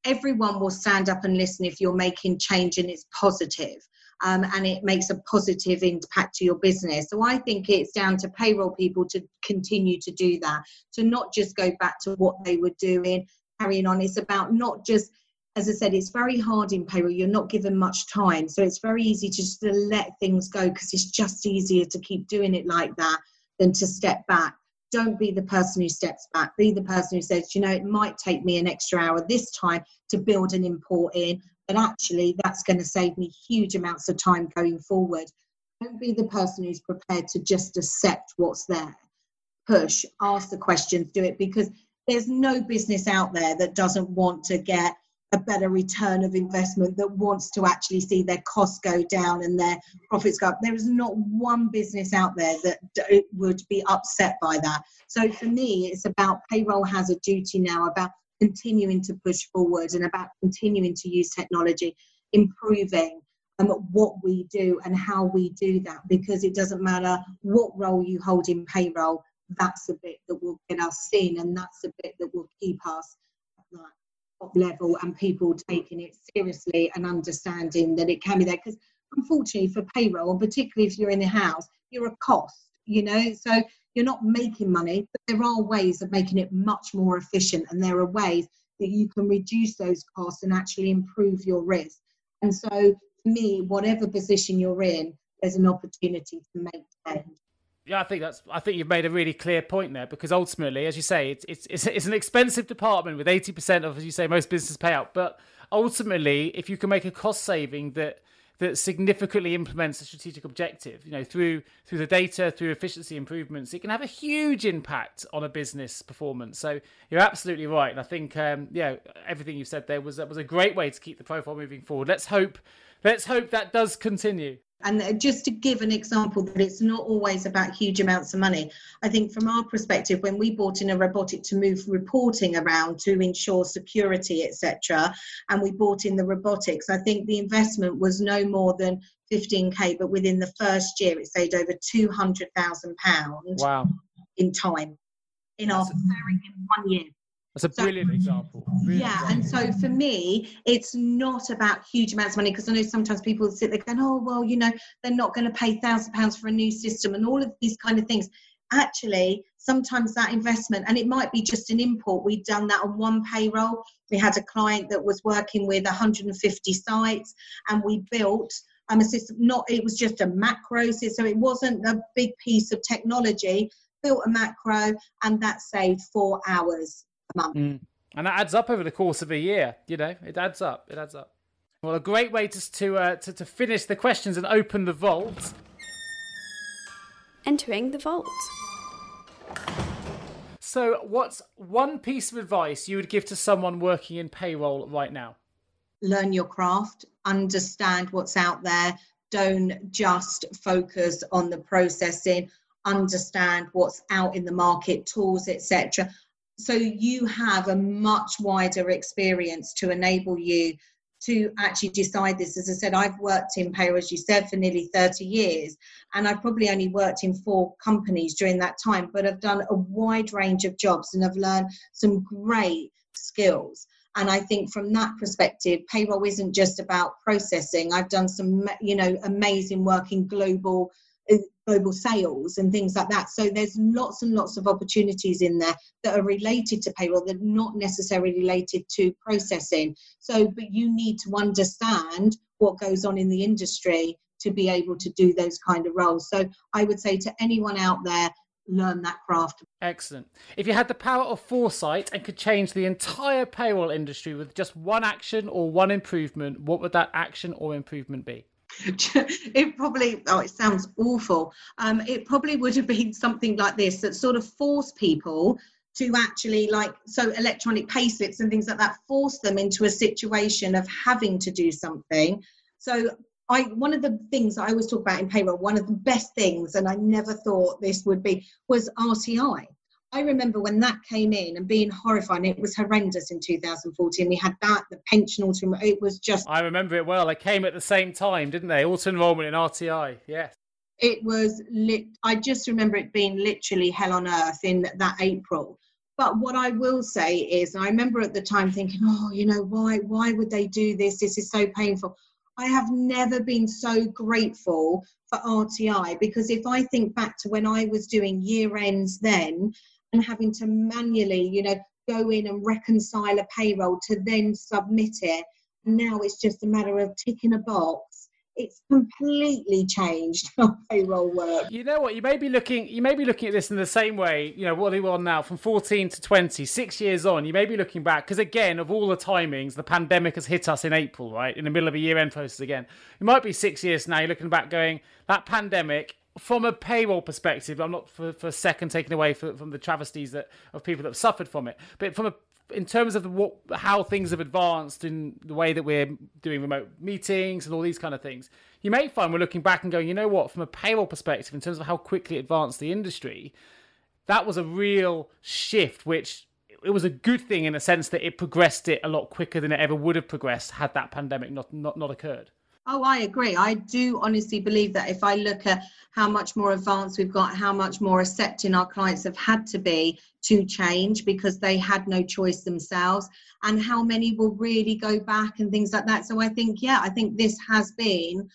everyone will stand up and listen if you're making change and it's positive um, and it makes a positive impact to your business. So I think it's down to payroll people to continue to do that, to not just go back to what they were doing, carrying on. It's about not just as I said, it's very hard in payroll. You're not given much time. So it's very easy to just let things go because it's just easier to keep doing it like that than to step back. Don't be the person who steps back. Be the person who says, you know, it might take me an extra hour this time to build an import in, but actually that's going to save me huge amounts of time going forward. Don't be the person who's prepared to just accept what's there. Push, ask the questions, do it because there's no business out there that doesn't want to get a better return of investment that wants to actually see their costs go down and their profits go up. There is not one business out there that would be upset by that. So for me, it's about payroll has a duty now about continuing to push forward and about continuing to use technology, improving um, what we do and how we do that because it doesn't matter what role you hold in payroll, that's the bit that will get us seen and that's the bit that will keep us at top level and people taking it seriously and understanding that it can be there. Because unfortunately for payroll, particularly if you're in the house, you're a cost, you know, so you're not making money, but there are ways of making it much more efficient, and there are ways that you can reduce those costs and actually improve your risk. And so, for me, whatever position you're in, there's an opportunity to make change. Yeah, I think that's. I think you've made a really clear point there because ultimately, as you say, it's it's it's, it's an expensive department with eighty percent of, as you say, most businesses pay out. But ultimately, if you can make a cost saving that that significantly implements a strategic objective you know through through the data through efficiency improvements it can have a huge impact on a business performance so you're absolutely right and i think um, yeah everything you said there was that was a great way to keep the profile moving forward let's hope let's hope that does continue and uh, just to give an example that it's not always about huge amounts of money, I think from our perspective, when we bought in a robotic to move reporting around to ensure security, etc., and we bought in the robotics, I think the investment was no more than 15k, but within the first year, it saved over 200,000 pounds. Wow! In time, in our in one year. That's a brilliant example. Brilliant yeah, example. and so for me, it's not about huge amounts of money because I know sometimes people sit there going, "Oh, well, you know, they're not going to pay thousand pounds for a new system," and all of these kind of things. Actually, sometimes that investment, and it might be just an import. We've done that on one payroll. We had a client that was working with 150 sites, and we built um, a system. Not it was just a macro system, so it wasn't a big piece of technology. Built a macro, and that saved four hours a month. Mm. And that adds up over the course of a year. You know, it adds up. It adds up. Well, a great way to to, uh, to, to finish the questions and open the vault. Entering the vault. So, what's one piece of advice you would give to someone working in payroll right now? Learn your craft, understand what's out there. Don't just focus on the processing. Understand what's out in the market, tools, etc so you have a much wider experience to enable you to actually decide this. As I said, I've worked in payroll, as you said, for nearly 30 years, and I've probably only worked in four companies during that time, but I've done a wide range of jobs and I've learned some great skills. And I think from that perspective, payroll isn't just about processing. I've done some, you know, amazing work in global uh, global sales and things like that. So there's lots and lots of opportunities in there that are related to payroll that are not necessarily related to processing. So, but you need to understand what goes on in the industry to be able to do those kind of roles. So I would say to anyone out there, learn that craft. Excellent. If you had the power of foresight and could change the entire payroll industry with just one action or one improvement, what would that action or improvement be? it probably oh it sounds awful um it probably would have been something like this that sort of forced people to actually like so electronic pay slips and things like that force them into a situation of having to do something so I one of the things I always talk about in payroll, one of the best things, and I never thought this would be, was RTI. I remember when that came in and being horrified. It was horrendous in 2014. We had that, the pension auto. It was just. I remember it well. They came at the same time, didn't they? Auto enrollment in RTI. Yes. It was lit. I just remember it being literally hell on earth in that April. But what I will say is, I remember at the time thinking, oh, you know, why, why would they do this? This is so painful. I have never been so grateful for RTI because if I think back to when I was doing year ends then and having to manually, you know, go in and reconcile a payroll to then submit it, now it's just a matter of ticking a box it's completely changed how payroll work. You know what? You may be looking. You may be looking at this in the same way. You know what are we on now? From 14 to 20, six years on. You may be looking back because again, of all the timings, the pandemic has hit us in April, right in the middle of a year-end process again. It might be six years now. You're looking back, going that pandemic. From a payroll perspective, I'm not for, for a second taking away from the travesties that of people that have suffered from it, but from a in terms of the, what how things have advanced in the way that we're doing remote meetings and all these kind of things, you may find we're looking back and going, you know what, from a payroll perspective, in terms of how quickly it advanced the industry, that was a real shift, which it was a good thing in a sense that it progressed it a lot quicker than it ever would have progressed had that pandemic not not, not occurred. Oh, I agree. I do honestly believe that if I look at how much more advanced we've got, how much more accepting our clients have had to be to change because they had no choice themselves, and how many will really go back and things like that. So I think, yeah, I think this has been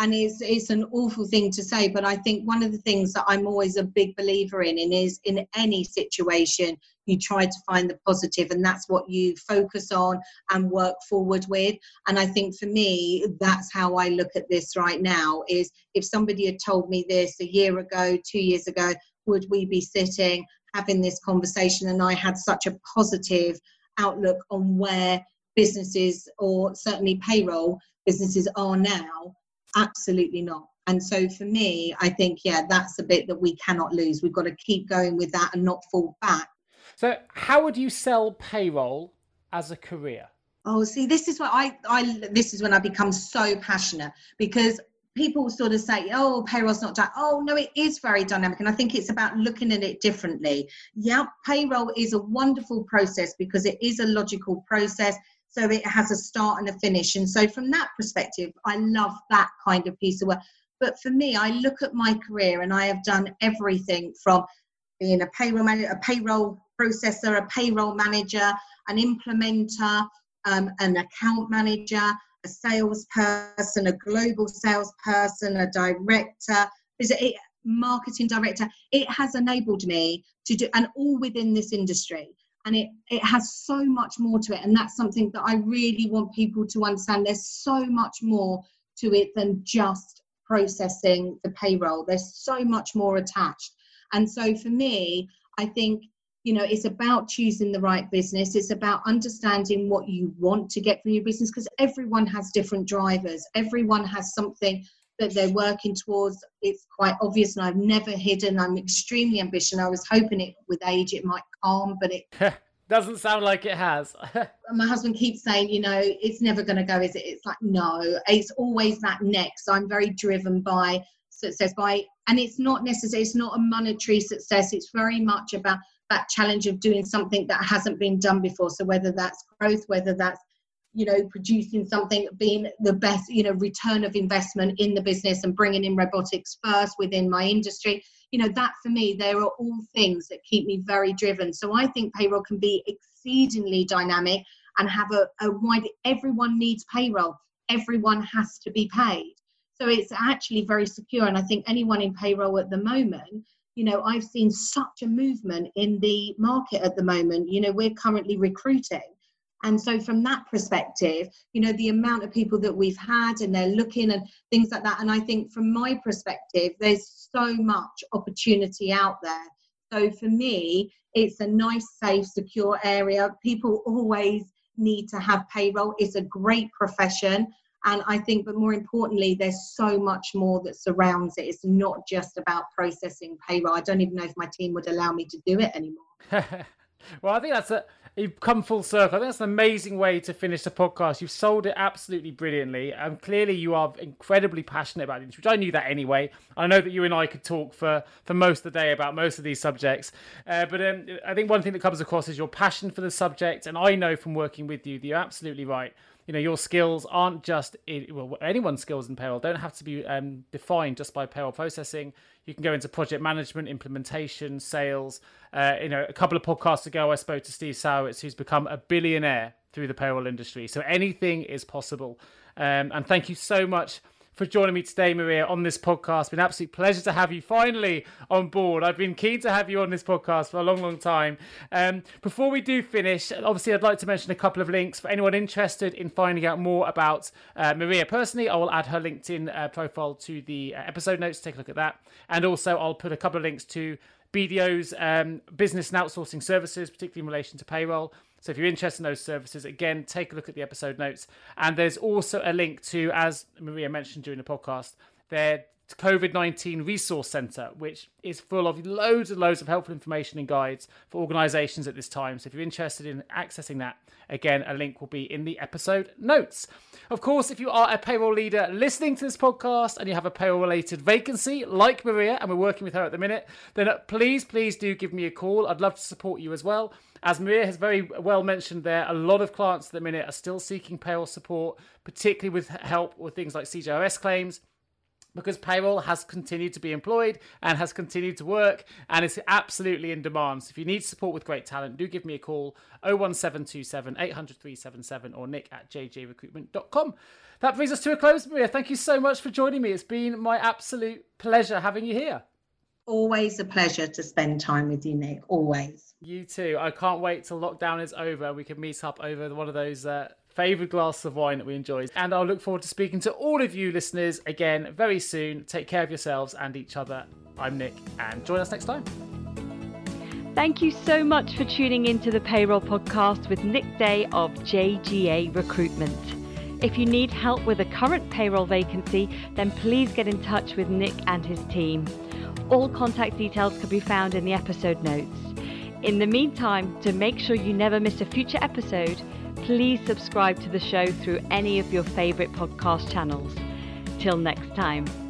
and it's it's an awful thing to say but i think one of the things that i'm always a big believer in and is in any situation you try to find the positive and that's what you focus on and work forward with. And i think for me that's how i look at this right now is if somebody had told me this a year ago two years ago would we be sitting having this conversation and i had such a positive outlook on where businesses or certainly payroll businesses are now Absolutely not. And so for me, I think, yeah, that's a bit that we cannot lose. We've got to keep going with that and not fall back. So, how would you sell payroll as a career? Oh, see, this is what I, I this is when I become so passionate because people sort of say, oh, payroll's not done. Oh, no, it is very dynamic. And I think it's about looking at it differently. Yeah, payroll is a wonderful process because it is a logical process. So it has a start and a finish. And so from that perspective, I love that kind of piece of work. But for me, I look at my career and I have done everything from being a payroll manager, a payroll processor, a payroll manager, an implementer, um, an account manager, a salesperson, a global salesperson, a director, is it marketing director. It has enabled me to do, and all within this industry and it it has so much more to it. And that's something that i really want people to understand. There's so much more to it than just processing the payroll. There's so much more attached. And so for me i think you know it's about choosing the right business. It's about understanding what you want to get from your business because everyone has different drivers. Everyone has something that they're working towards. It's quite obvious, and I've never hidden. I'm extremely ambitious. I was hoping it with age it might calm, but it doesn't sound like it has. my husband keeps saying, you know, it's never going to go, is it? It's like no, it's always that next. I'm very driven by success, by, and it's not necessarily, it's not a monetary success. It's very much about that challenge of doing something that hasn't been done before. So whether that's growth, whether that's you know producing something being the best you know return of investment in the business and bringing in robotics first within my industry. You know that for me there are all things that keep me very driven. So i think payroll can be exceedingly dynamic and have a, a wide everyone needs payroll. Everyone has to be paid. So it's actually very secure and i think anyone in payroll at the moment you know i've seen such a movement in the market at the moment. You know we're currently recruiting And so, from that perspective, you know, the amount of people that we've had and they're looking and things like that. And I think, from my perspective, there's so much opportunity out there. So, for me, it's a nice, safe, secure area. People always need to have payroll. It's a great profession. And I think, but more importantly, there's so much more that surrounds it. It's not just about processing payroll. I don't even know if my team would allow me to do it anymore. well, I think that's a you've come full circle. I think that's an amazing way to finish the podcast. You've sold it absolutely brilliantly, and clearly you are incredibly passionate about it, which I knew that anyway. I know that you and I could talk for for most of the day about most of these subjects, uh, but um, I think one thing that comes across is your passion for the subject, and I know from working with you that you're absolutely right you know your skills aren't just well anyone's skills in payroll don't have to be um, defined just by payroll processing. You can go into project management implementation sales. Uh, you know a couple of podcasts ago i spoke to steve Sarowitz, who's become a billionaire through the payroll industry. So anything is possible. Um, and thank you so much for joining me today, Maria, on this podcast. It's been an absolute pleasure to have you finally on board. I've been keen to have you on this podcast for a long, long time. Um, before we do finish, obviously, I'd like to mention a couple of links for anyone interested in finding out more about uh, Maria personally. I will add her LinkedIn uh, profile to the uh, episode notes. Take a look at that. And also, I'll put a couple of links to BDO's um, business and outsourcing services, particularly in relation to payroll. So if you're interested in those services, again, take a look at the episode notes. And there's also a link to, as Maria mentioned during the podcast, their COVID 19 Resource Centre, which is full of loads and loads of helpful information and guides for organisations at this time. So if you're interested in accessing that, again, a link will be in the episode notes. Of course, if you are a payroll leader listening to this podcast and you have a payroll related vacancy like Maria, and we're working with her at the minute, then please, please do give me a call. I'd love to support you as well. As Maria has very well mentioned there, a lot of clients at the minute are still seeking payroll support, particularly with help with things like CJRS claims because payroll has continued to be employed and has continued to work and is absolutely in demand. So if you need support with great talent, do give me a call 01727 800 377 or nick at jgarecruitment.com. That brings us to a close, Maria. Thank you so much for joining me. It's been my absolute pleasure having you here. Always a pleasure to spend time with you, Nick. Always. You too. I can't wait till lockdown is over. We can meet up over one of those uh, favourite glasses of wine that we enjoy. And I'll look forward to speaking to all of you listeners again very soon. Take care of yourselves and each other. I'm Nick, and join us next time. Thank you so much for tuning into the Payroll Podcast with Nick Day of JGA Recruitment. If you need help with a current payroll vacancy, then please get in touch with Nick and his team. All contact details can be found in the episode notes. In the meantime, to make sure you never miss a future episode, please subscribe to the show through any of your favourite podcast channels. Till next time.